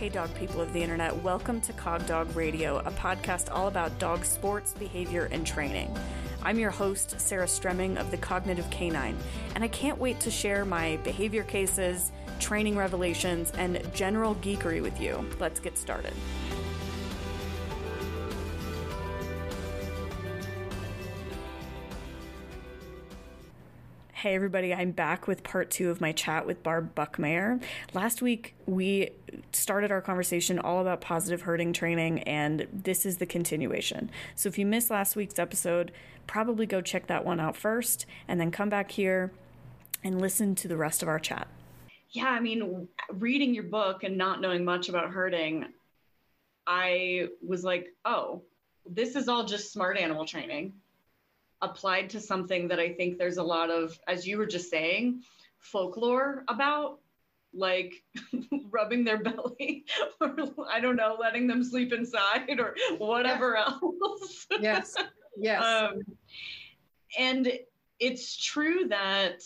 Hey, dog people of the internet, welcome to Cog Dog Radio, a podcast all about dog sports, behavior, and training. I'm your host, Sarah Stremming of the Cognitive Canine, and I can't wait to share my behavior cases, training revelations, and general geekery with you. Let's get started. Hey, everybody, I'm back with part two of my chat with Barb Buchmayer. Last week, we started our conversation all about positive herding training, and this is the continuation. So, if you missed last week's episode, probably go check that one out first, and then come back here and listen to the rest of our chat. Yeah, I mean, reading your book and not knowing much about herding, I was like, oh, this is all just smart animal training applied to something that I think there's a lot of, as you were just saying, folklore about, like rubbing their belly, or I don't know, letting them sleep inside, or whatever yeah. else. yes, yes. Um, and it's true that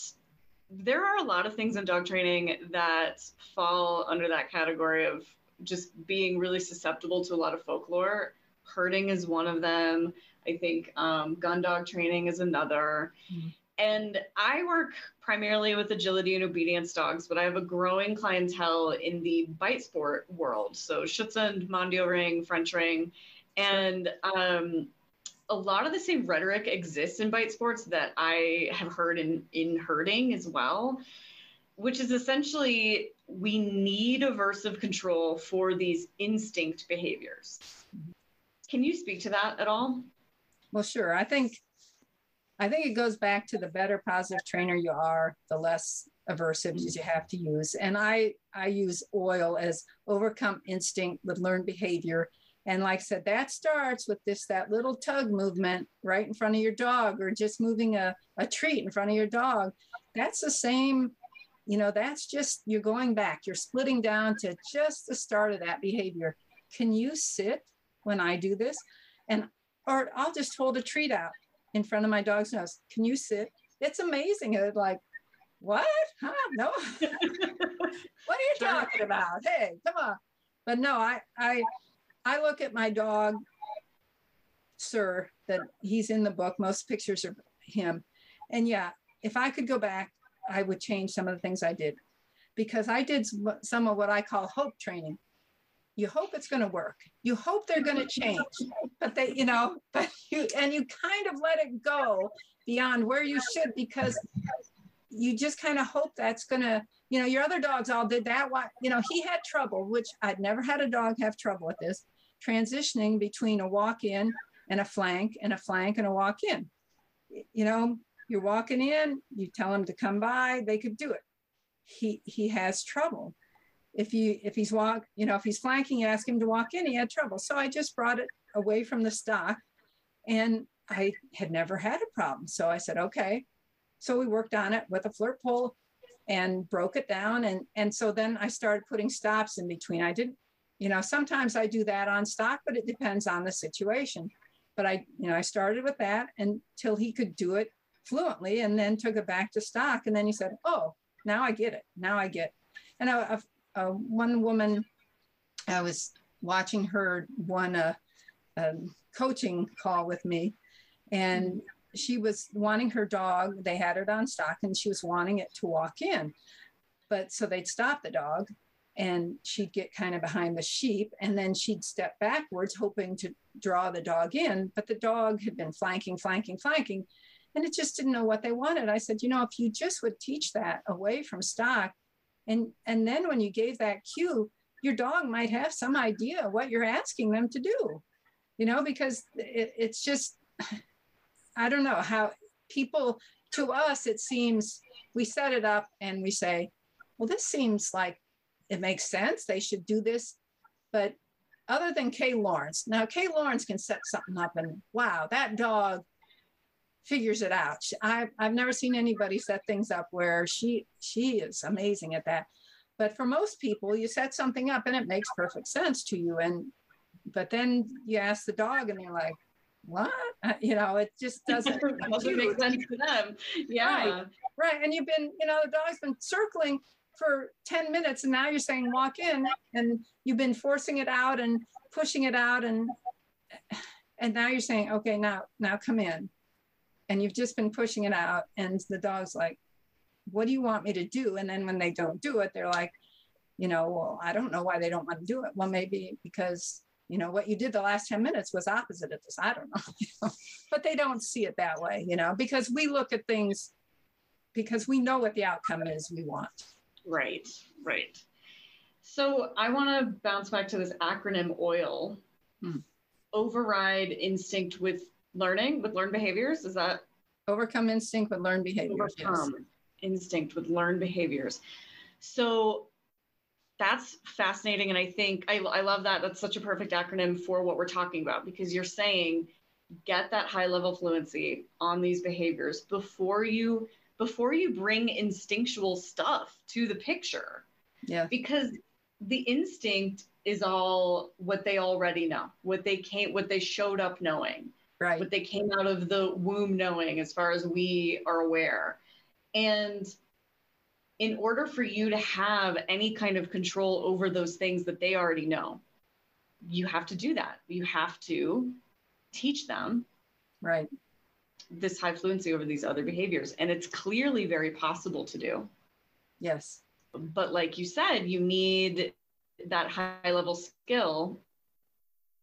there are a lot of things in dog training that fall under that category of just being really susceptible to a lot of folklore. Herding is one of them. I think um, gun dog training is another. Mm-hmm. And I work primarily with agility and obedience dogs, but I have a growing clientele in the bite sport world. So Schutzhund, Mondio Ring, French Ring. And um, a lot of the same rhetoric exists in bite sports that I have heard in, in herding as well, which is essentially we need aversive control for these instinct behaviors. Mm-hmm. Can you speak to that at all? Well, sure. I think I think it goes back to the better positive trainer you are, the less aversives you have to use. And I I use oil as overcome instinct with learned behavior. And like I said, that starts with this that little tug movement right in front of your dog, or just moving a, a treat in front of your dog. That's the same, you know, that's just you're going back. You're splitting down to just the start of that behavior. Can you sit when I do this? And or I'll just hold a treat out in front of my dog's nose. Can you sit? It's amazing. It's like, what? Huh? No. what are you talking about? Hey, come on. But no, I I I look at my dog, Sir, that he's in the book. Most pictures are him. And yeah, if I could go back, I would change some of the things I did because I did some of what I call hope training you hope it's going to work. You hope they're going to change but they you know but you and you kind of let it go beyond where you should because you just kind of hope that's going to you know your other dogs all did that why you know he had trouble which i'd never had a dog have trouble with this transitioning between a walk in and a flank and a flank and a walk in. You know you're walking in you tell him to come by they could do it. He he has trouble if you if he's walk you know if he's flanking ask him to walk in he had trouble. So i just brought it away from the stock and i had never had a problem. So i said okay. So we worked on it with a flirt pole and broke it down. And and so then i started putting stops in between. I didn't you know sometimes i do that on stock but it depends on the situation. But i you know i started with that until he could do it fluently and then took it back to stock. And then he said oh now i get it. Now i get and a, uh, one woman, I was watching her one uh, um, coaching call with me, and she was wanting her dog. They had it on stock, and she was wanting it to walk in. But so they'd stop the dog, and she'd get kind of behind the sheep, and then she'd step backwards, hoping to draw the dog in. But the dog had been flanking, flanking, flanking, and it just didn't know what they wanted. I said, you know, if you just would teach that away from stock, and and then when you gave that cue your dog might have some idea what you're asking them to do you know because it, it's just i don't know how people to us it seems we set it up and we say well this seems like it makes sense. They should do this. But other than Kay Laurence now Kay Laurence can set something up and wow that dog figures it out. I, I've never seen anybody set things up where she she is amazing at that. But for most people, you set something up and it makes perfect sense to you. And but then you ask the dog, and they're like, "What?" Uh, you know, it just doesn't, doesn't make sense to them. Yeah, right. right. And you've been, you know, the dog's been circling, for 10 minutes and now you're saying walk in and you've been forcing it out and pushing it out and and now you're saying okay now now come in and you've just been pushing it out and the dog's like what do you want me to do? And then when they don't do it they're like you know well i don't know why they don't want to do it. Well maybe because you know what you did the last 10 minutes was opposite of this i don't know but they don't see it that way you know because we look at things because we know what the outcome is we want. Right right. So i want to bounce back to this acronym oil. Hmm. override instinct with learning with learned behaviors is that? Overcome instinct with learned behaviors overcome yes. instinct with learned behaviors. So that's fascinating and i think I, I love that. That's such a perfect acronym for what we're talking about because you're saying get that high level fluency on these behaviors before you before you bring instinctual stuff to the picture. Yeah. Because the instinct is all what they already know what they can't, what they showed up knowing right. What they came out of the womb knowing as far as we are aware. And in order for you to have any kind of control over those things that they already know, you have to do that. You have to teach them right. this high fluency over these other behaviors. And it's clearly very possible to do. Yes. But like you said you need that high level skill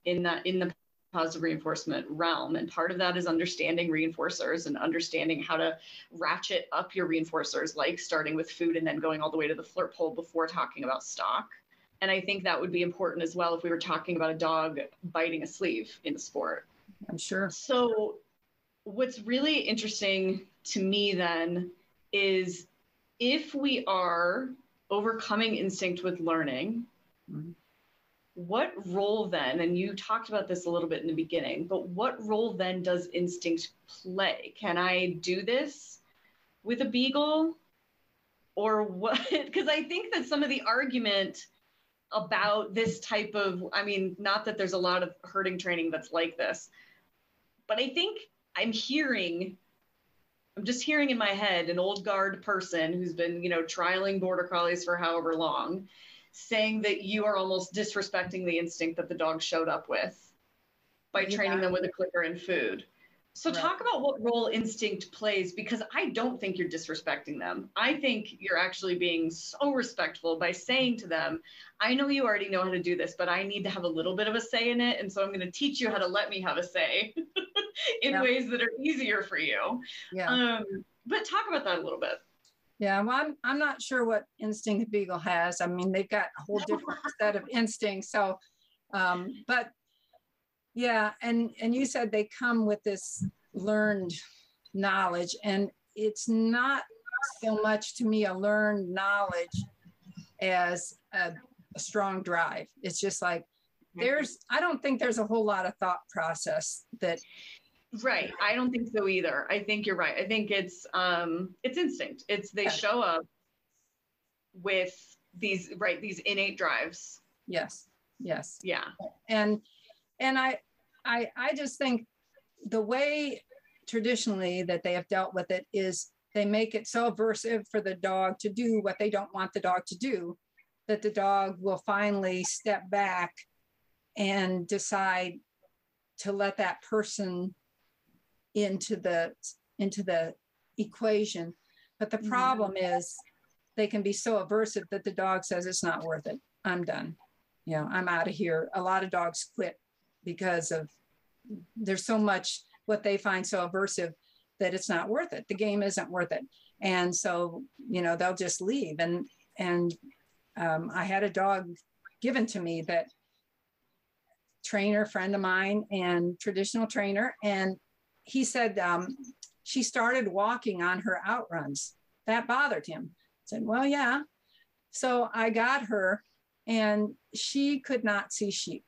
in that in the positive reinforcement realm. And part of that is understanding reinforcers and understanding how to ratchet up your reinforcers, like starting with food and then going all the way to the flirt pole before talking about stock. And I think that would be important as well if we were talking about a dog biting a sleeve in the sport. I'm sure. So, what's really interesting to me then is if we are overcoming instinct with learning, mm-hmm what role then, and you talked about this a little bit in the beginning, but what role then does instinct play? Can I do this with a beagle? Or what? Because I think that some of the argument about this type of, I mean, not that there's a lot of herding training that's like this, but I think I'm hearing I'm just hearing in my head an old guard person who's been, you know, trialing border collies for however long saying that you are almost disrespecting the instinct that the dog showed up with by yeah. training them with a clicker and food. So right. talk about what role instinct plays because I don't think you're disrespecting them. I think you're actually being so respectful by saying to them, I know you already know how to do this, but I need to have a little bit of a say in it. And so I'm going to teach you how to let me have a say in yeah. ways that are easier for you. Yeah. Um, but talk about that a little bit. Yeah, well, I'm I'm not sure what instinct a Beagle has. I mean, they've got a whole different set of instincts. So, um, but yeah, and and you said they come with this learned knowledge, and it's not so much to me a learned knowledge as a, a strong drive. It's just like there's I don't think there's a whole lot of thought process that Right. I don't think so either. I think you're right. I think it's um it's instinct. It's they show up with these right these innate drives. Yes. Yes. Yeah. And and I I I just think the way traditionally that they have dealt with it is they make it so aversive for the dog to do what they don't want the dog to do that the dog will finally step back and decide to let that person into the into the equation. But the mm-hmm. problem is they can be so aversive that the dog says it's not worth it. I'm done. You know, I'm out of here. A lot of dogs quit because of there's so much what they find so aversive that it's not worth it. The game isn't worth it. And so, you know, they'll just leave. And and um, I had a dog given to me that trainer friend of mine and traditional trainer and he said um, she started walking on her outruns. That bothered him. I said, well, yeah. So I got her, and she could not see sheep.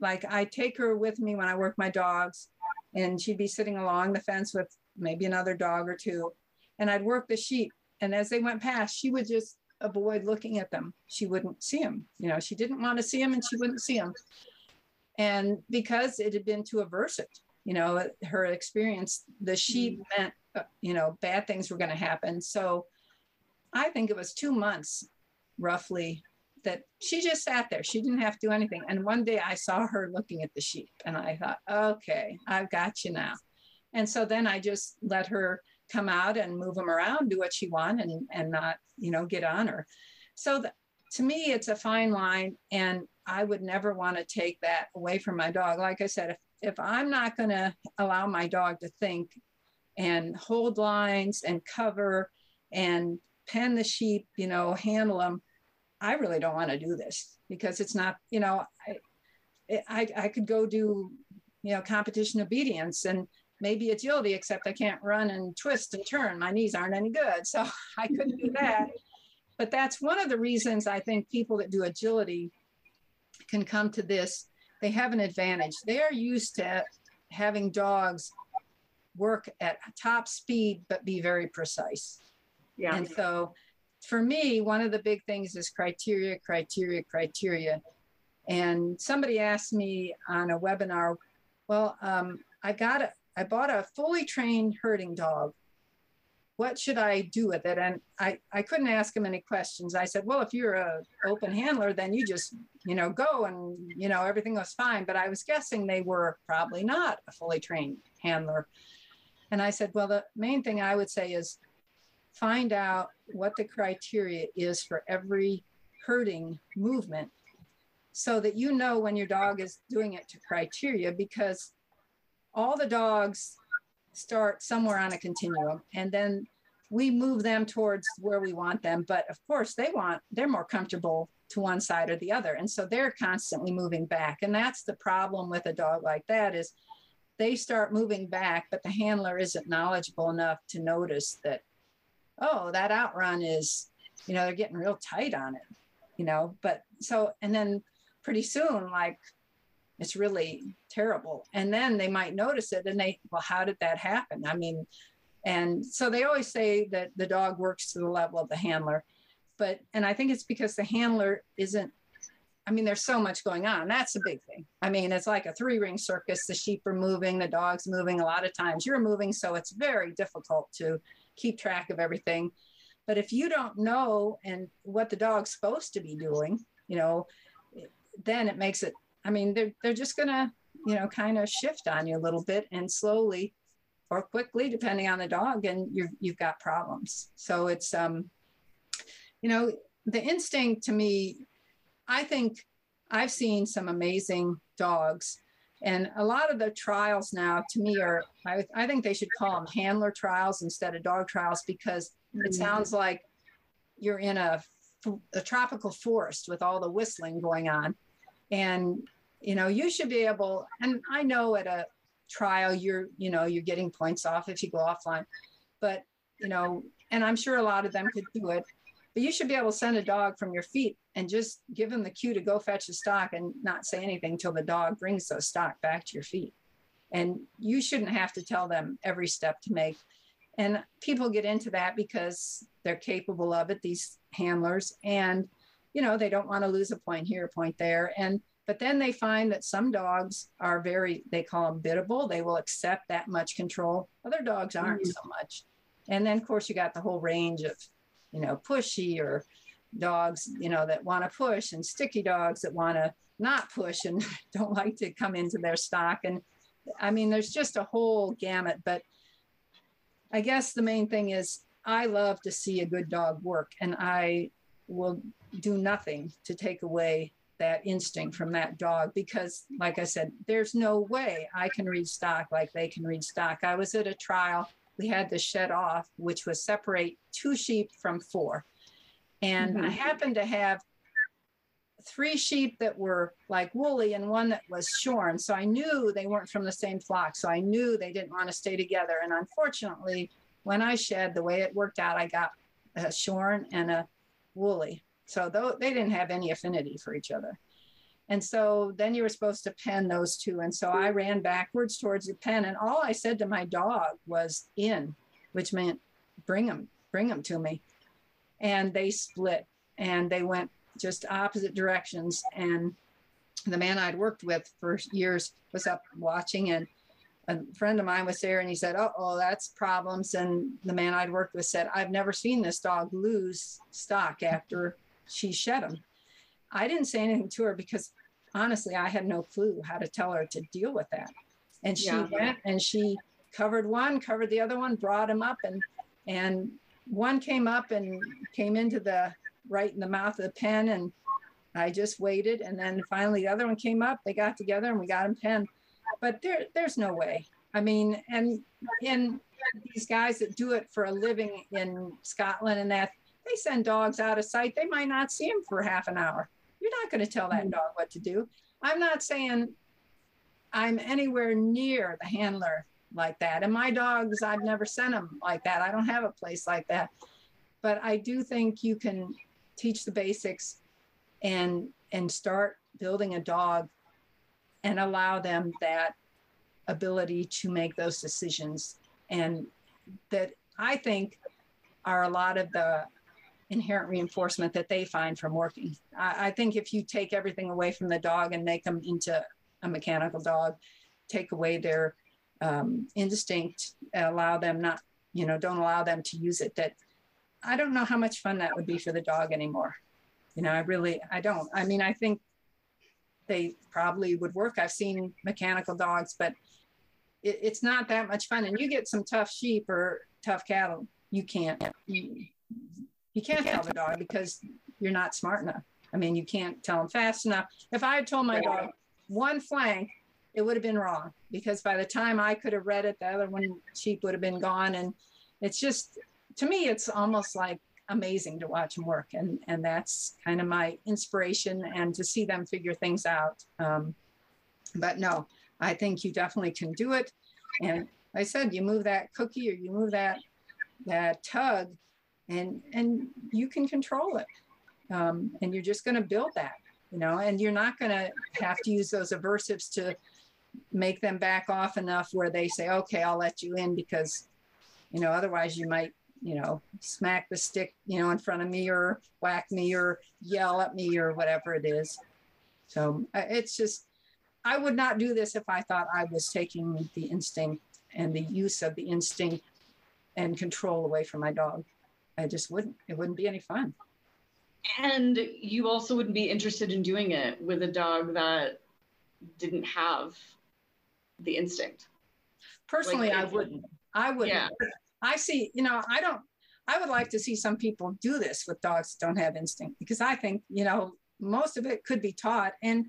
Like I take her with me when I work my dogs, and she'd be sitting along the fence with maybe another dog or two, and I'd work the sheep. And as they went past, she would just avoid looking at them. She wouldn't see them. You know, she didn't want to see them, and she wouldn't see them. And because it had been too aversive, you know her experience the sheep mm. meant uh, you know bad things were going to happen so I think it was two months roughly that she just sat there. She didn't have to do anything. And one day I saw her looking at the sheep and I thought, okay, I've got you now. And so then I just let her come out and move them around, do what she want and, and not, you know, get on her. So the, to me, it's a fine line. And I would never want to take that away from my dog. Like I said, if, if I'm not going to allow my dog to think and hold lines and cover and pen the sheep, you know, handle them, I really don't want to do this because it's not, you know, I, I, I could go do, you know, competition obedience and maybe agility, except I can't run and twist and turn. My knees aren't any good. So I couldn't do that. But that's one of the reasons I think people that do agility can come to this. They have an advantage. They are used to having dogs work at top speed, but be very precise. Yeah. And so for me, one of the big things is criteria, criteria, criteria. And somebody asked me on a webinar, well, um, I got a, I bought a fully trained herding dog. What should I do with it? And I, I couldn't ask him any questions. I said, well, if you're a open handler, then you just, you know, go and, you know, everything was fine. But I was guessing they were probably not a fully trained handler. And I said, well, the main thing I would say is find out what the criteria is for every herding movement so that you know when your dog is doing it to criteria because all the dogs start somewhere on a continuum and then we move them towards where we want them. But of course they want they're more comfortable to one side or the other. And so they're constantly moving back. And that's the problem with a dog like that is they start moving back but the handler isn't knowledgeable enough to notice that oh, that outrun is, you know, they're getting real tight on it, you know. But so, and then pretty soon, like, it's really terrible. And then they might notice it and they, well, how did that happen? I mean, and so they always say that the dog works to the level of the handler. But, and I think it's because the handler isn't I mean, there's so much going on. That's the big thing. I mean, it's like a three ring circus. The sheep are moving, the dog's moving. A lot of times you're moving. So it's very difficult to keep track of everything. But if you don't know and what the dog's supposed to be doing, you know, then it makes it, I mean, they're, they're just going to, you know, kind of shift on you a little bit and slowly or quickly, depending on the dog, and you you've got problems. So it's, um, you know, the instinct to me, I think I've seen some amazing dogs and a lot of the trials now, to me, are I, I think they should call them handler trials instead of dog trials because it sounds like you're in a, a tropical forest with all the whistling going on. And, you know, you should be able, and I know at a trial, you're, you know, you're getting points off if you go offline, but, you know, and I'm sure a lot of them could do it, but you should be able to send a dog from your feet and just give them the cue to go fetch the stock and not say anything until the dog brings those stock back to your feet. And you shouldn't have to tell them every step to make. And people get into that because they're capable of it, these handlers. And, you know, they don't want to lose a point here, a point there. And, but then they find that some dogs are very, they call them biddable. They will accept that much control. Other dogs aren't mm-hmm. so much. And then, of course, you got the whole range of, you know, pushy or dogs, you know, that want to push and sticky dogs that want to not push and don't like to come into their stock. And I mean, there's just a whole gamut. But I guess the main thing is I love to see a good dog work, and I will do nothing to take away that instinct from that dog because, like I said, there's no way I can read stock like they can read stock. I was at a trial, we had to shed off, which was separate two sheep from four. And mm-hmm. I happened to have three sheep that were like woolly and one that was shorn. So I knew they weren't from the same flock. So I knew they didn't want to stay together. And unfortunately, when I shed, the way it worked out, I got a shorn and a woolly. So they didn't have any affinity for each other. And so then you were supposed to pen those two. And so I ran backwards towards the pen. And all I said to my dog was in, which meant bring them, bring them to me and they split and they went just opposite directions. And the man I'd worked with for years was up watching and a friend of mine was there and he said, Oh, oh, that's problems. And the man I'd worked with said, I've never seen this dog lose stock after she shed him. I didn't say anything to her because honestly, I had no clue how to tell her to deal with that. And she yeah. went and she covered one, covered the other one, brought him up, and and one came up and came into the right in the mouth of the pen, and I just waited, and then finally the other one came up. They got together and we got him pen. But there, there's no way. I mean, and and these guys that do it for a living in Scotland and that they send dogs out of sight. They might not see them for half an hour. You're not going to tell that mm-hmm. dog what to do. I'm not saying I'm anywhere near the handler like that. And my dogs, I've never sent them like that. I don't have a place like that. But I do think you can teach the basics and and start building a dog and allow them that ability to make those decisions and that I think are a lot of the inherent reinforcement that they find from working. I, I, think if you take everything away from the dog and make them into a mechanical dog, take away their um, instinct, allow them not, you know, don't allow them to use it, that I don't know how much fun that would be for the dog anymore. You know, I really, I don't. I mean, I think they probably would work. I've seen mechanical dogs, but it, it's not that much fun. And you get some tough sheep or tough cattle, you can't. You, you can't tell the dog because you're not smart enough. I mean, you can't tell them fast enough. If I had told my dog one flank, it would have been wrong because by the time I could have read it, the other one sheep would have been gone. And it's just, to me, it's almost like amazing to watch them work. And, and that's kind of my inspiration and to see them figure things out. Um, but no, I think you definitely can do it. And I said, you move that cookie or you move that, that tug and and you can control it. Um, and you're just going to build that you know and you're not going to have to use those aversives to make them back off enough where they say okay i'll let you in because you know otherwise you might you know smack the stick you know in front of me or whack me or yell at me or whatever it is. So uh, it's just i would not do this if i thought i was taking the instinct and the use of the instinct and control away from my dog I just wouldn't. It wouldn't be any fun. And you also wouldn't be interested in doing it with a dog that didn't have the instinct. Personally, like, I wouldn't. I wouldn't. Yeah. I see, you know, I don't, I would like to see some people do this with dogs that don't have instinct because I think, you know, most of it could be taught. And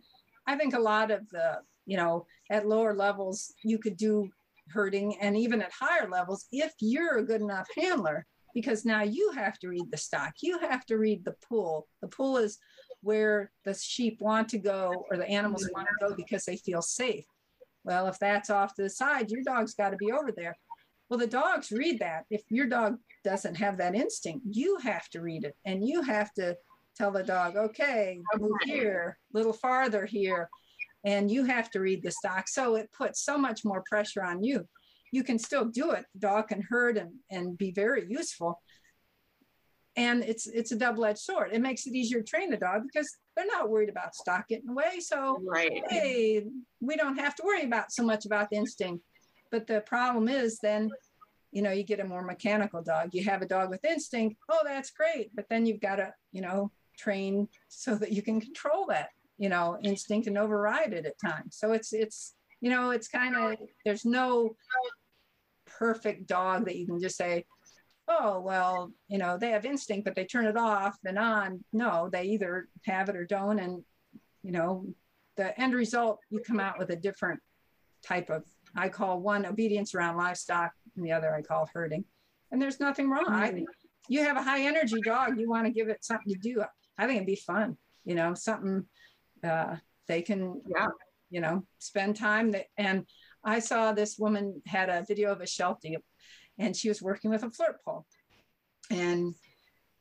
I think a lot of the, you know, at lower levels, you could do herding and even at higher levels if you're a good enough handler because now you have to read the stock. You have to read the pool. The pool is where the sheep want to go or the animals mm-hmm. want to go because they feel safe. Well, if that's off to the side, your dog's got to be over there. Well, the dogs read that. If your dog doesn't have that instinct, you have to read it and you have to tell the dog, okay, move here, a little farther here. And you have to read the stock. So it puts so much more pressure on you you can still do it. The dog can herd and, and be very useful. And it's it's a double-edged sword. It makes it easier to train the dog because they're not worried about stock getting away. So right. hey, we don't have to worry about so much about the instinct. But the problem is then, you know, you get a more mechanical dog. You have a dog with instinct. Oh, that's great. But then you've got to, you know, train so that you can control that, you know, instinct and override it at times. So it's it's you know, it's kind of there's no perfect dog that you can just say, oh, well, you know, they have instinct, but they turn it off and on. No, they either have it or don't. And, you know, the end result, you come out with a different type of, I call one obedience around livestock, and the other I call herding. And there's nothing wrong. I, think you have a high energy dog, you want to give it something to do. I think it'd be fun, you know, something uh, they can, yeah. you know, spend time. That, and I saw this woman had a video of a Sheltie and she was working with a flirt pole. And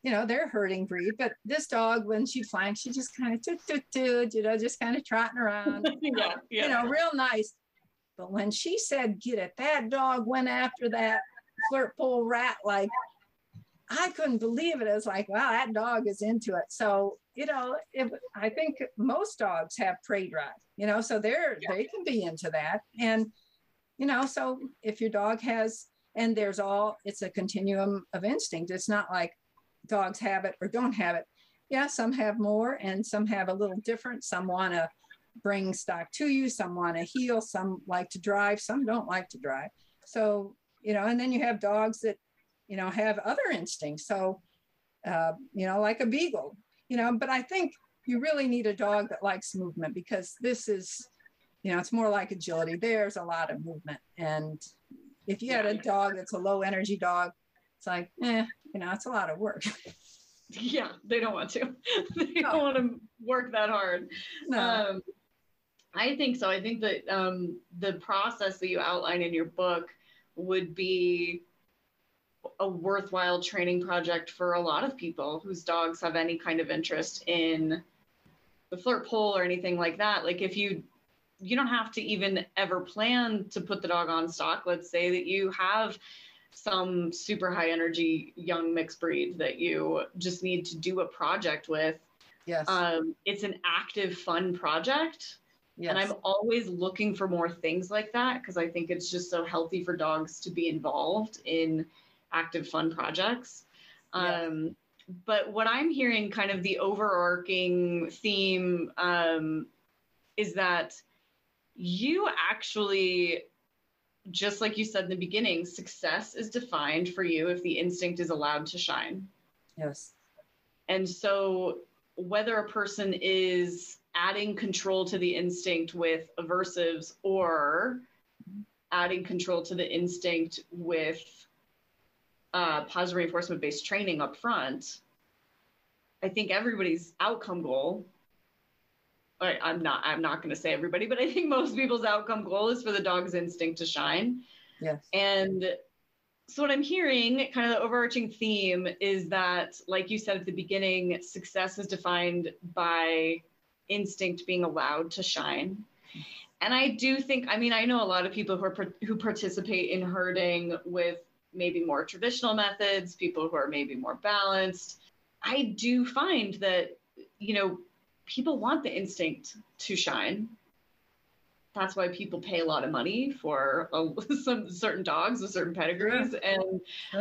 you know, they're herding breed, but this dog, when she'd flank, she just kind of toot, toot, toot, you know, just kind of trotting around, yeah, yeah. you know, real nice. But when she said, get it, that dog went after that flirt pole rat like I couldn't believe it. It was like, wow, that dog is into it. So, you know, it, I think most dogs have prey drive, you know, so they're, yeah. they can be into that. And you know, so if your dog has, and there's all, it's a continuum of instinct. It's not like dogs have it or don't have it. Yeah, some have more and some have a little different. Some want to bring stock to you, some want to heel, some like to drive, some don't like to drive. So, you know, and then you have dogs that, you know, have other instincts. So, uh, you know, like a beagle, you know, but I think you really need a dog that likes movement because this is, you know, it's more like agility. There's a lot of movement. And if you had a dog that's a low energy dog, it's like, eh, you know, it's a lot of work. Yeah, they don't want to. they no. don't want to work that hard. No. Um, I think so. I think that um, the process that you outline in your book would be a worthwhile training project for a lot of people whose dogs have any kind of interest in the flirt pole or anything like that. Like if you you don't have to even ever plan to put the dog on stock. Let's say that you have some super high energy young mixed breed that you just need to do a project with. Yes. Um, it's an active, fun project. Yes. And I'm always looking for more things like that because I think it's just so healthy for dogs to be involved in active, fun projects. Um, but what I'm hearing, kind of the overarching theme, um, is that you actually, just like you said in the beginning, success is defined for you if the instinct is allowed to shine. Yes. And so, whether a person is adding control to the instinct with aversives or adding control to the instinct with uh, positive reinforcement based training up front, I think everybody's outcome goal. I'm not. I'm not going to say everybody, but I think most people's outcome goal is for the dog's instinct to shine. Yes. And so what I'm hearing, kind of the overarching theme, is that, like you said at the beginning, success is defined by instinct being allowed to shine. And I do think, I mean, I know a lot of people who are who participate in herding with maybe more traditional methods, people who are maybe more balanced. I do find that, you know, people want the instinct to shine. That's why people pay a lot of money for a, some certain dogs with certain pedigrees. And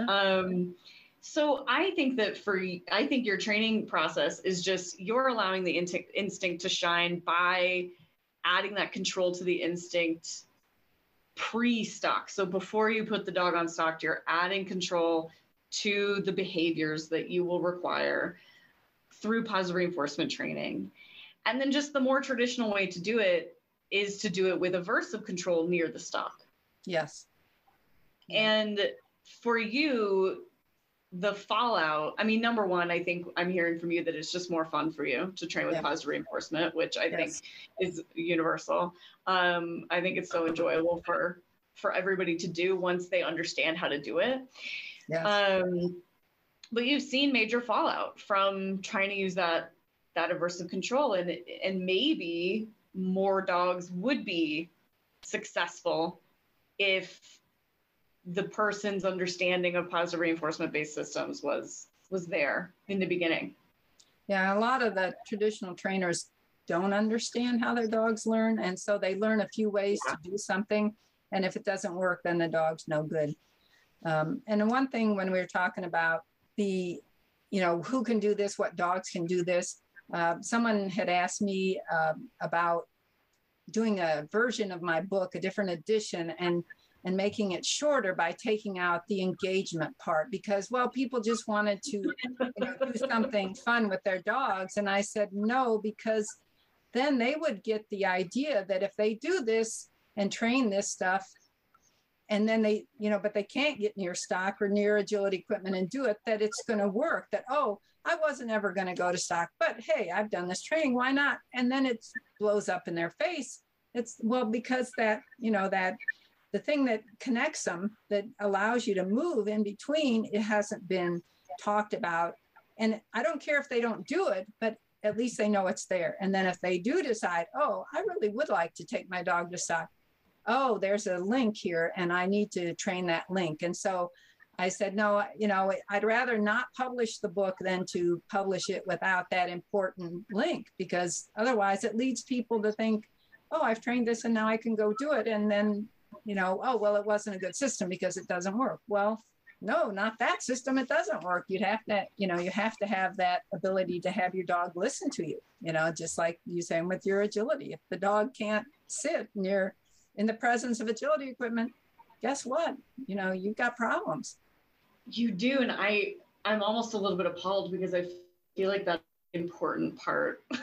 um, so I think that for I think your training process is just you're allowing the in- instinct to shine by adding that control to the instinct pre-stock. So before you put the dog on stock, you're adding control to the behaviors that you will require through positive reinforcement training. And then just the more traditional way to do it is to do it with aversive control near the stock. Yes. And for you, the fallout i mean number one i think i'm hearing from you that it's just more fun for you to train with yeah. positive reinforcement which i yes. think is universal um, i think it's so enjoyable for for everybody to do once they understand how to do it yes. um, but you've seen major fallout from trying to use that that aversive control and and maybe more dogs would be successful if the person's understanding of positive reinforcement based systems was was there in the beginning yeah a lot of the traditional trainers don't understand how their dogs learn and so they learn a few ways yeah. to do something and if it doesn't work then the dog's no good um, and one thing when we were talking about the you know who can do this what dogs can do this uh, someone had asked me uh, about doing a version of my book a different edition and and making it shorter by taking out the engagement part because well people just wanted to do something fun with their dogs. And i said no because then they would get the idea that if they do this and train this stuff and then they you know but they can't get near stock or near agility equipment and do it that it's going to work that oh i wasn't ever going to go to stock but hey i've done this training why not? And then it blows up in their face. It's well because that you know that the thing that connects them that allows you to move in between it hasn't been talked about. And i don't care if they don't do it but at least they know it's there. And then if they do decide oh i really would like to take my dog to stock oh there's a link here and i need to train that link. And so i said no you know i'd rather not publish the book than to publish it without that important link because otherwise it leads people to think oh i've trained this and now i can go do it and then you know, oh, well, it wasn't a good system because it doesn't work. Well, no, not that system. It doesn't work. You'd have to, you know, you have to have that ability to have your dog listen to you, you know, just like you saying with your agility. If the dog can't sit near in the presence of agility equipment, guess what? You know, you've got problems. You do. And I, I'm almost a little bit appalled because I feel like that's important part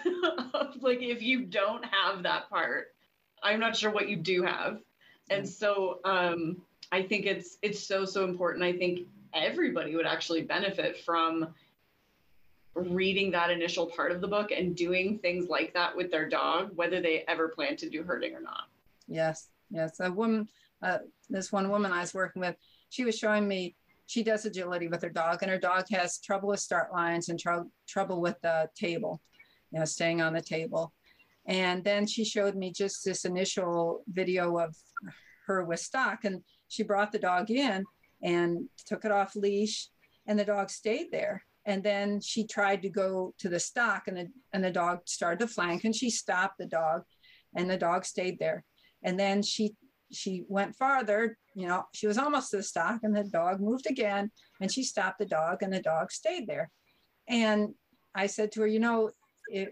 like if you don't have that part, I'm not sure what you do have. And so um I think it's it's so so important. I think everybody would actually benefit from reading that initial part of the book and doing things like that with their dog, whether they ever plan to do herding or not. Yes, yes. A woman, uh, this one woman I was working with, she was showing me she does agility with her dog, and her dog has trouble with start lines and tr- trouble with the table, you know, staying on the table. And then she showed me just this initial video of her with stock, and she brought the dog in and took it off leash and the dog stayed there. And then she tried to go to the stock and the, and the dog started to flank and she stopped the dog and the dog stayed there. And then she she went farther you know she was almost to the stock and the dog moved again and she stopped the dog and the dog stayed there. And i said to her you know if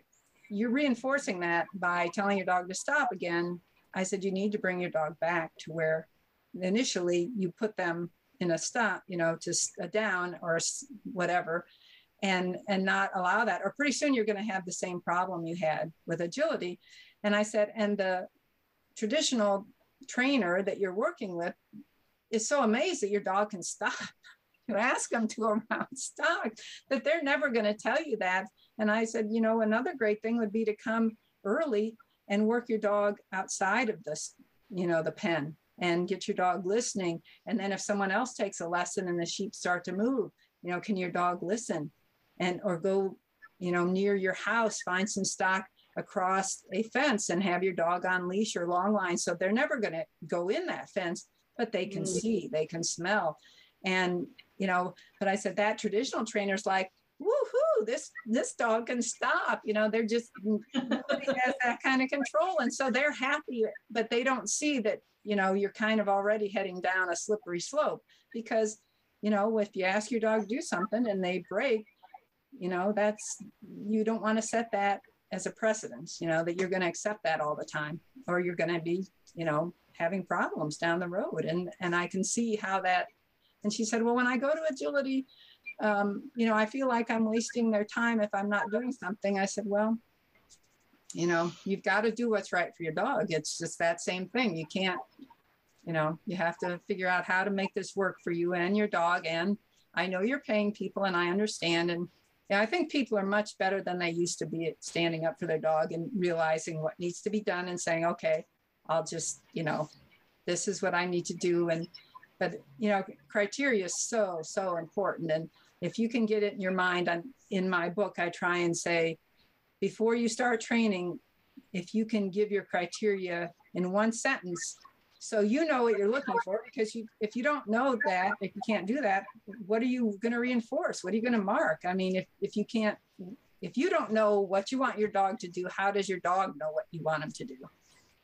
you're reinforcing that by telling your dog to stop again i said you need to bring your dog back to where initially you put them in a stop, you know, to a down or whatever, and and not allow that, or pretty soon you're going to have the same problem you had with agility. And I said, and the traditional trainer that you're working with is so amazed that your dog can stop. You ask them to around stop, that they're never going to tell you that. And I said, you know, another great thing would be to come early and work your dog outside of this, you know, the pen and get your dog listening. And then if someone else takes a lesson and the sheep start to move, you know, can your dog listen and or go, you know, near your house, find some stock across a fence and have your dog on leash or long line. So they're never going to go in that fence, but they can mm-hmm. see, they can smell. And, you know, but I said that traditional trainer's like, woohoo, this this dog can stop. You know, they're just nobody has that kind of control. And so they're happy, but they don't see that you know you're kind of already heading down a slippery slope because you know if you ask your dog to do something and they break you know that's you don't want to set that as a precedence you know that you're going to accept that all the time or you're going to be you know having problems down the road and and i can see how that and she said well when i go to agility um, you know i feel like i'm wasting their time if i'm not doing something. I said well you know you've got to do what's right for your dog. It's just that same thing. You can't you know you have to figure out how to make this work for you and your dog. And i know you're paying people and i understand. And yeah, I think people are much better than they used to be at standing up for their dog and realizing what needs to be done and saying, okay, I'll just, you know, this is what I need to do. And, but, you know, criteria is so, so important. And if you can get it in your mind, on, in my book, I try and say, before you start training, if you can give your criteria in one sentence, so you know what you're looking for because you if you don't know that if you can't do that what are you going to reinforce? What are you going to mark? I mean if, if you can't if you don't know what you want your dog to do how does your dog know what you want him to do?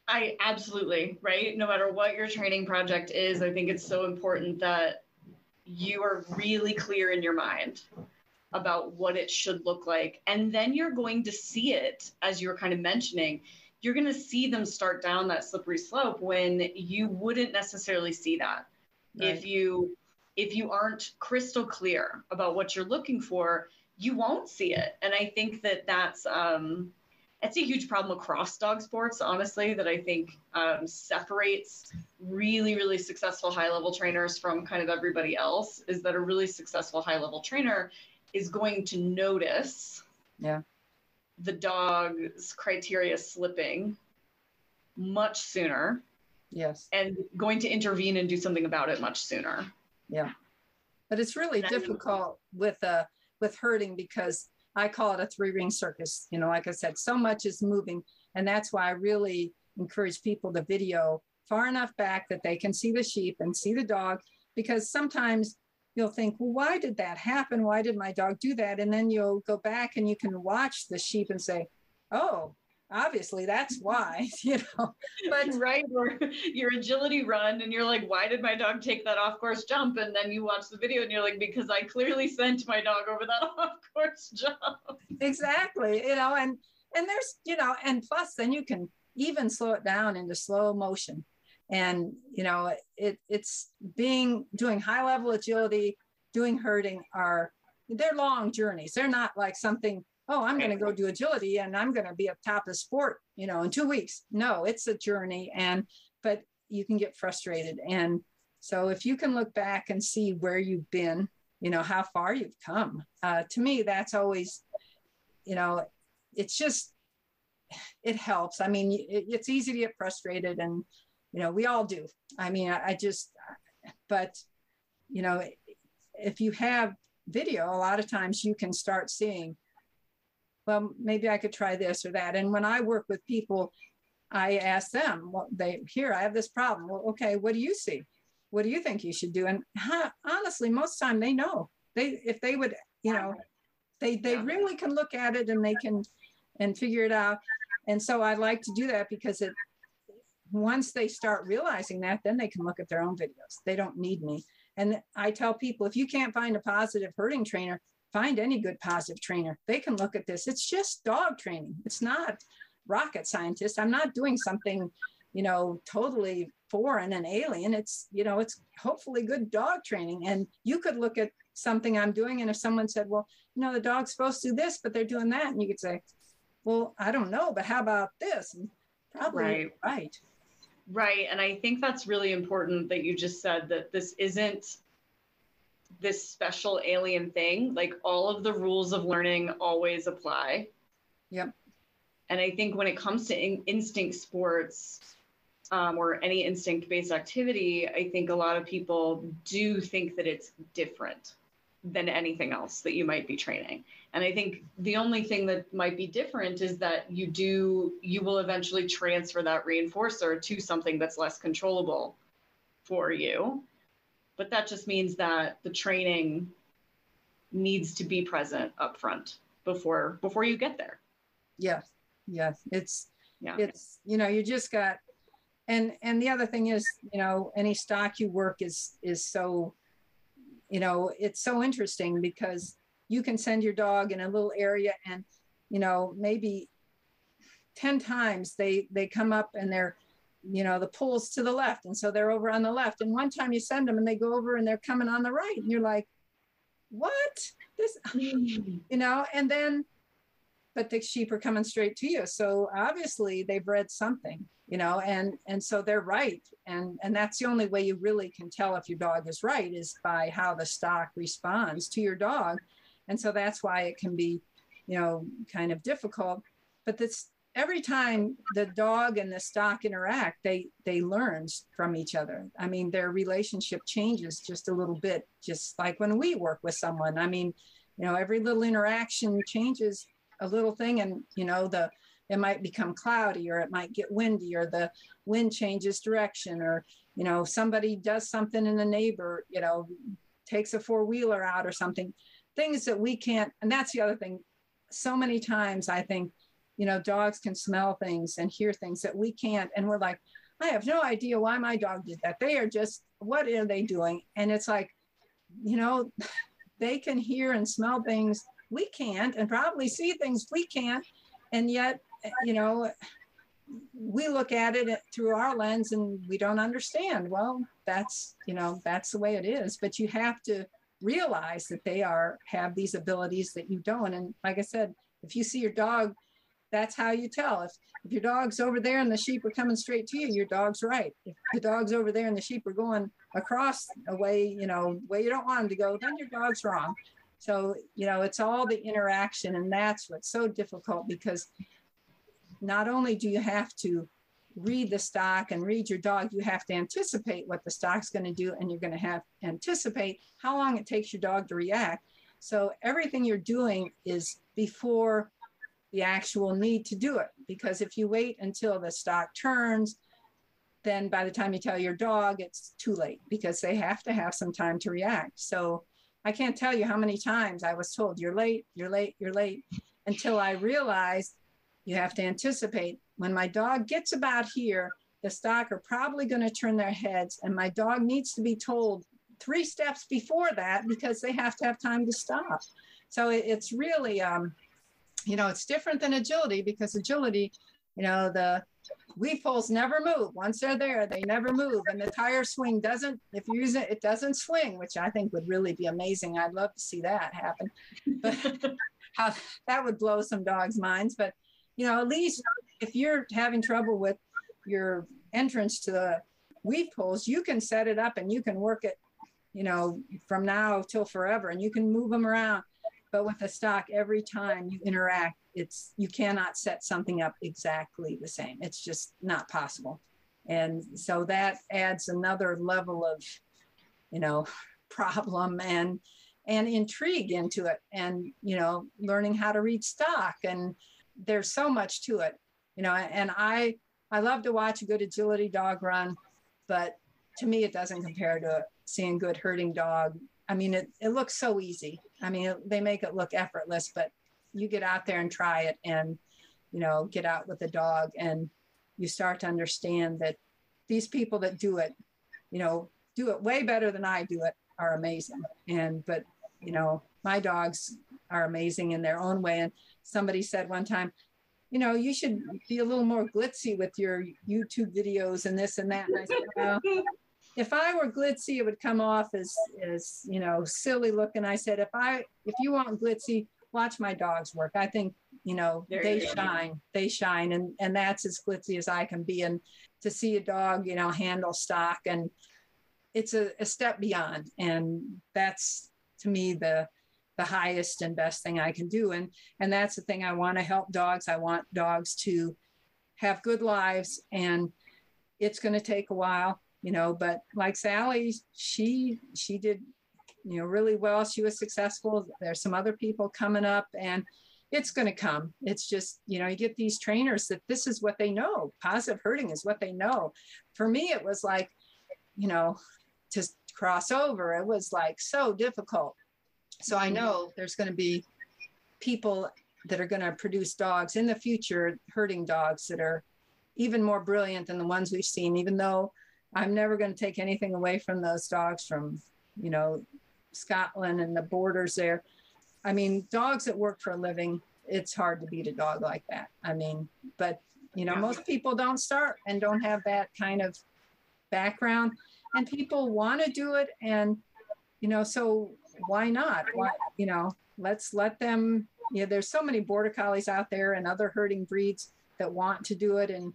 I absolutely right? No matter what your training project is i think it's so important that you are really clear in your mind about what it should look like. And then you're going to see it, as you were kind of mentioning, you're going to see them start down that slippery slope when you wouldn't necessarily see that. Right. If you if you aren't crystal clear about what you're looking for, you won't see it. And I think that that's um, it's a huge problem across dog sports, honestly, that I think um, separates really, really successful high level trainers from kind of everybody else is that a really successful high level trainer is going to notice yeah. the dog's criteria slipping much sooner yes. and going to intervene and do something about it much sooner. Yeah. But it's really difficult with uh with herding because i call it a three ring circus you know like i said so much is moving and that's why i really encourage people to video far enough back that they can see the sheep and see the dog because sometimes you'll think, well, why did that happen? Why did my dog do that? And then you'll go back and you can watch the sheep and say, oh, obviously that's why you know but right or your agility run and you're like why did my dog take that off course jump? And then you watch the video and you're like because i clearly sent my dog over that off course jump. Exactly you know and and there's you know and plus then you can even slow it down into slow motion. And you know it it's being doing high level agility doing herding are they're long journeys. They're not like something oh, I'm going to go do agility and I'm going to be up top of sport, you know, in two weeks. No, it's a journey. And, but you can get frustrated. And so if you can look back and see where you've been, you know, how far you've come, uh, to me, that's always, you know, it's just, it helps. I mean, it, it's easy to get frustrated and, you know, we all do. I mean, I, I just, but, you know, if you have video, a lot of times you can start seeing, well, maybe I could try this or that. And when I work with people, I ask them, well, they here, I have this problem. Well, okay, what do you see? What do you think you should do? And huh, honestly, most time they know. They if they would, you know, they they really can look at it and they can and figure it out. And so I like to do that because it once they start realizing that, then they can look at their own videos. They don't need me. And I tell people if you can't find a positive herding trainer, find any good positive trainer. They can look at this. It's just dog training. It's not rocket scientist. I'm not doing something, you know, totally foreign and alien. It's, you know, it's hopefully good dog training. And you could look at something I'm doing. And if someone said, well, you know, the dog's supposed to do this, but they're doing that. And you could say, well, I don't know, but how about this? And probably right. right. Right. And I think that's really important that you just said that this isn't this special alien thing. Like all of the rules of learning always apply. Yep. And I think when it comes to in- instinct sports um, or any instinct based activity, I think a lot of people do think that it's different than anything else that you might be training. And I think the only thing that might be different is that you do, you will eventually transfer that reinforcer to something that's less controllable for you but that just means that the training needs to be present up front before before you get there. Yes yes it's yeah. it's you know you just got and and the other thing is you know any stock you work is is so you know it's so interesting because you can send your dog in a little area and you know maybe 10 times they they come up and they're you know, the pool's to the left. And so they're over on the left. And one time you send them and they go over and they're coming on the right. And you're like, what? This, mm. you know, and then, but the sheep are coming straight to you. So obviously they've read something, you know, and, and so they're right. And, and that's the only way you really can tell if your dog is right is by how the stock responds to your dog. And so that's why it can be, you know, kind of difficult. But this every time the dog and the stock interact they they learn from each other. I mean their relationship changes just a little bit just like when we work with someone. I mean you know every little interaction changes a little thing and you know the it might become cloudy or it might get windy or the wind changes direction or you know somebody does something in the neighbor you know takes a four-wheeler out or something. Things that we can't and that's the other thing. So many times i think you know dogs can smell things and hear things that we can't. And we're like i have no idea why my dog did that. They are just what are they doing? And it's like you know they can hear and smell things we can't and probably see things we can't. And yet you know we look at it through our lens and we don't understand. Well that's you know that's the way it is. But you have to realize that they are have these abilities that you don't. And like i said if you see your dog that's how you tell. If, if your dog's over there and the sheep are coming straight to you, your dog's right. If the dog's over there and the sheep are going across a way, you know, way you don't want them to go, then your dog's wrong. So, you know, it's all the interaction. And that's what's so difficult because not only do you have to read the stock and read your dog, you have to anticipate what the stock's going to do, and you're going to have anticipate how long it takes your dog to react. So everything you're doing is before the actual need to do it. Because if you wait until the stock turns, then by the time you tell your dog, it's too late because they have to have some time to react. So I can't tell you how many times I was told, you're late, you're late, you're late, until I realized you have to anticipate when my dog gets about here, the stock are probably going to turn their heads, and my dog needs to be told three steps before that because they have to have time to stop. So it's really, um, you know, it's different than agility because agility, you know, the weave poles never move. Once they're there, they never move. And the tire swing doesn't, if you use it, it doesn't swing, which I think would really be amazing. I'd love to see that happen. But how that would blow some dogs' minds. But, you know, at least if you're having trouble with your entrance to the weave poles, you can set it up and you can work it, you know, from now till forever and you can move them around. But with a stock, every time you interact, it's you cannot set something up exactly the same. It's just not possible. And so that adds another level of, you know, problem and and intrigue into it and you know learning how to read stock and there's so much to it you know and i i love to watch a good agility dog run but to me it doesn't compare to seeing good herding dog i mean it, it looks so easy. I mean they make it look effortless but you get out there and try it and you know get out with the dog and you start to understand that these people that do it you know do it way better than i do it are amazing. And but you know my dogs are amazing in their own way. And somebody said one time you know you should be a little more glitzy with your youtube videos and this and that. And i said well if i were glitzy it would come off as as you know silly looking i said if i if you want glitzy watch my dogs work. I think, you know, there they you shine, they shine. And, and that's as glitzy as I can be. And to see a dog, you know, handle stock and it's a, a step beyond. And that's to me the, the highest and best thing I can do. And, and that's the thing I want to help dogs. I want dogs to have good lives and it's going to take a while, you know, but like Sally, she, she did you know really well. She was successful. There's some other people coming up and it's going to come. It's just you know you get these trainers that this is what they know. Positive herding is what they know. For me it was like you know to cross over it was like so difficult. So i know there's going to be people that are going to produce dogs in the future herding dogs that are even more brilliant than the ones we've seen even though i'm never going to take anything away from those dogs from you know Scotland and the borders there. I mean, dogs that work for a living, it's hard to beat a dog like that. I mean, but you know, most people don't start and don't have that kind of background, and people want to do it, and you know, so why not? Why, you know, let's let them. You know, there's so many border collies out there and other herding breeds that want to do it, and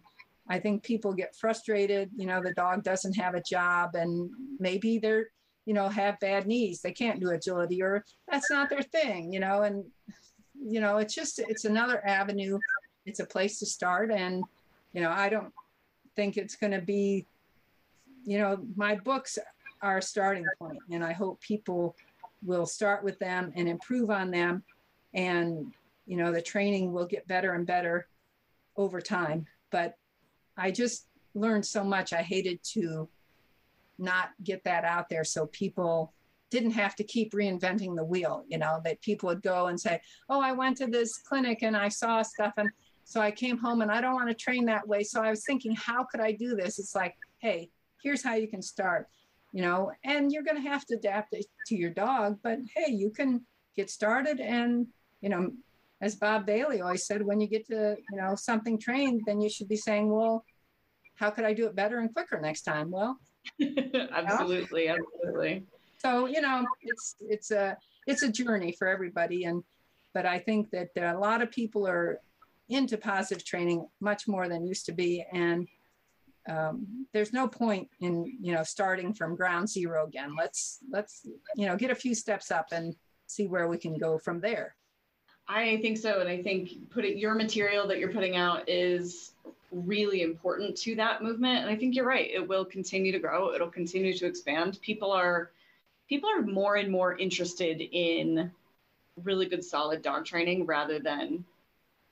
I think people get frustrated. You know, the dog doesn't have a job, and maybe they're you know, have bad knees. They can't do agility or that's not their thing, you know, and, you know, it's just, it's another avenue. It's a place to start. And, you know, I don't think it's going to be, you know, my books are a starting point and I hope people will start with them and improve on them. And, you know, the training will get better and better over time. But I just learned so much. I hated to not get that out there so people didn't have to keep reinventing the wheel, you know, that people would go and say, Oh, I went to this clinic and I saw stuff. And so I came home and I don't want to train that way. So I was thinking, how could I do this? It's like, hey, here's how you can start, you know, and you're going to have to adapt it to your dog. But hey, you can get started. And, you know, as Bob Bailey always said, when you get to, you know, something trained, then you should be saying, well, how could I do it better and quicker next time? Well, absolutely, absolutely. So you know, it's it's a it's a journey for everybody, and but I think that a lot of people are into positive training much more than used to be, and um, there's no point in you know starting from ground zero again. Let's let's you know get a few steps up and see where we can go from there. I think so, and I think put it your material that you're putting out is really important to that movement. And I think you're right. It will continue to grow. It'll continue to expand. People are people are more and more interested in really good solid dog training rather than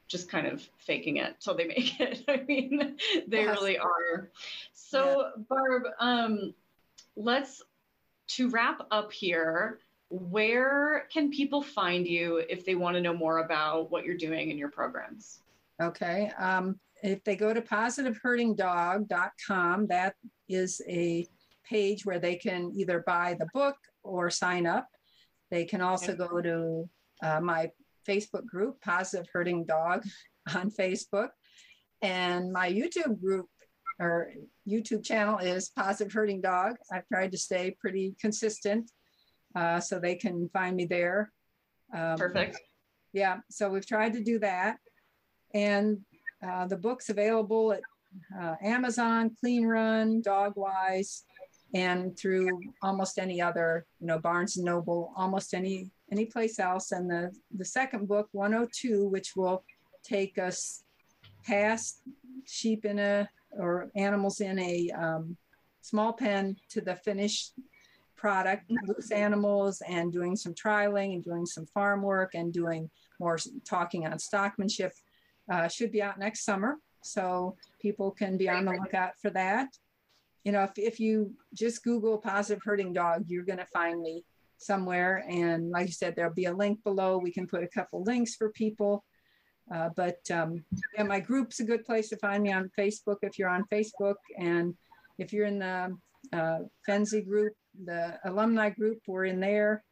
just kind of faking it till they make it. I mean, they yes. really are. So yeah. Barb, um, let's to wrap up here, where can people find you if they want to know more about what you're doing in your programs? Okay. Um, if they go to positiveherdingdog.com, that is a page where they can either buy the book or sign up. They can also go to uh, my Facebook group, Positive Herding Dog on Facebook. And my YouTube group or YouTube channel is Positive Herding Dog. I've tried to stay pretty consistent uh, so they can find me there. Um, Perfect. Yeah, so we've tried to do that. And uh, the book's available at uh, Amazon, Clean Run, Dogwise, and through almost any other, you know, Barnes and Noble, almost any any place else. And the the second book, 102, which will take us past sheep in a or animals in a um, small pen to the finished product, loose animals, and doing some trialing and doing some farm work and doing more talking on stockmanship. Uh, should be out next summer, so people can be on the lookout for that. You know, if, if you just Google positive herding dog, you're going to find me somewhere. And like you said, there'll be a link below. We can put a couple links for people. Uh, but um, yeah, my group's a good place to find me on Facebook if you're on Facebook. And if you're in the uh, Fenzi group, the alumni group, we're in there,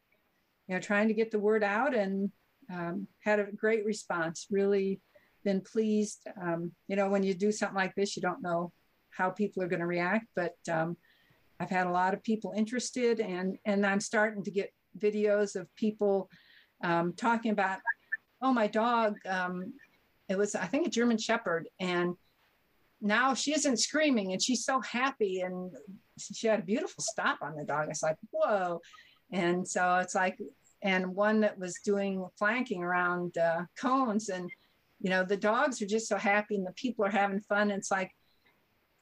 you know, trying to get the word out and um, had a great response. Really been pleased. Um, you know, when you do something like this, you don't know how people are going to react, but um, I've had a lot of people interested, and and I'm starting to get videos of people um, talking about, oh, my dog. Um, it was I think a German Shepherd, and now she isn't screaming, and she's so happy, and she had a beautiful stop on the dog. It's like whoa, and so it's like, and one that was doing flanking around uh, cones, and you know the dogs are just so happy, and the people are having fun. it's like,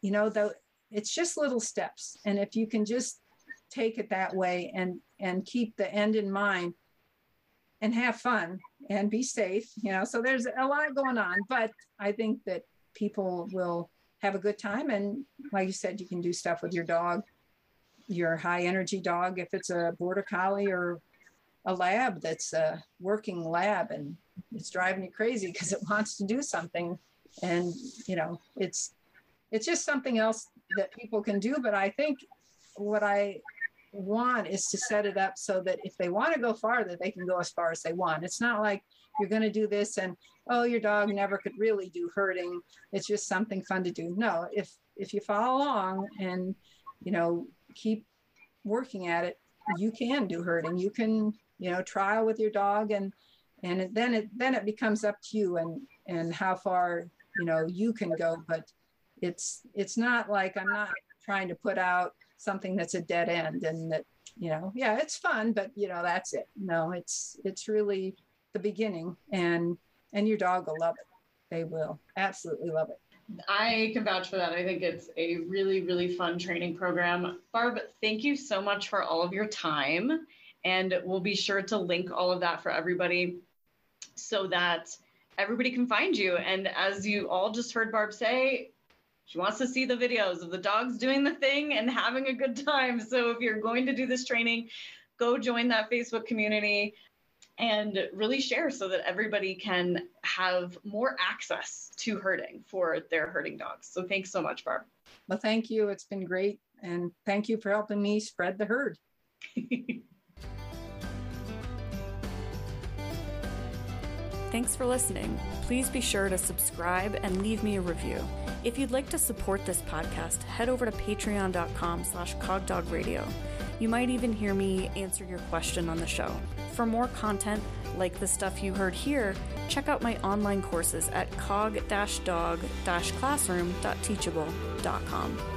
you know, the it's just little steps and if you can just take it that way and and keep the end in mind and have fun and be safe you know so there's a lot going on but i think that people will have a good time and like you said you can do stuff with your dog your high energy dog if it's a border collie or a lab that's a working lab and it's driving you crazy because it wants to do something and you know it's it's just something else that people can do. But I think what I want is to set it up so that if they want to go farther, they can go as far as they want. It's not like you're going to do this and oh, your dog never could really do herding. It's just something fun to do. No, if if you follow along and you know keep working at it, you can do herding. You can you know trial with your dog and and then it then it becomes up to you and and how far you know you can go. But it's it's not like i'm not trying to put out something that's a dead end and that you know yeah it's fun but you know that's it no it's it's really the beginning and and your dog will love it they will absolutely love it I can vouch for that. I think it's a really, really fun training program. Barb, thank you so much for all of your time. And we'll be sure to link all of that for everybody so that everybody can find you. And as you all just heard Barb say, she wants to see the videos of the dogs doing the thing and having a good time. So if you're going to do this training, go join that Facebook community and really share so that everybody can have more access to herding for their herding dogs. So thanks so much, Barb. Well, thank you. It's been great. And thank you for helping me spread the herd. Thanks for listening. Please be sure to subscribe and leave me a review. If you'd like to support this podcast, head over to patreon.com slash cogdogradio. You might even hear me answer your question on the show. For more content like the stuff you heard here, check out my online courses at cog-dog-classroom.teachable.com.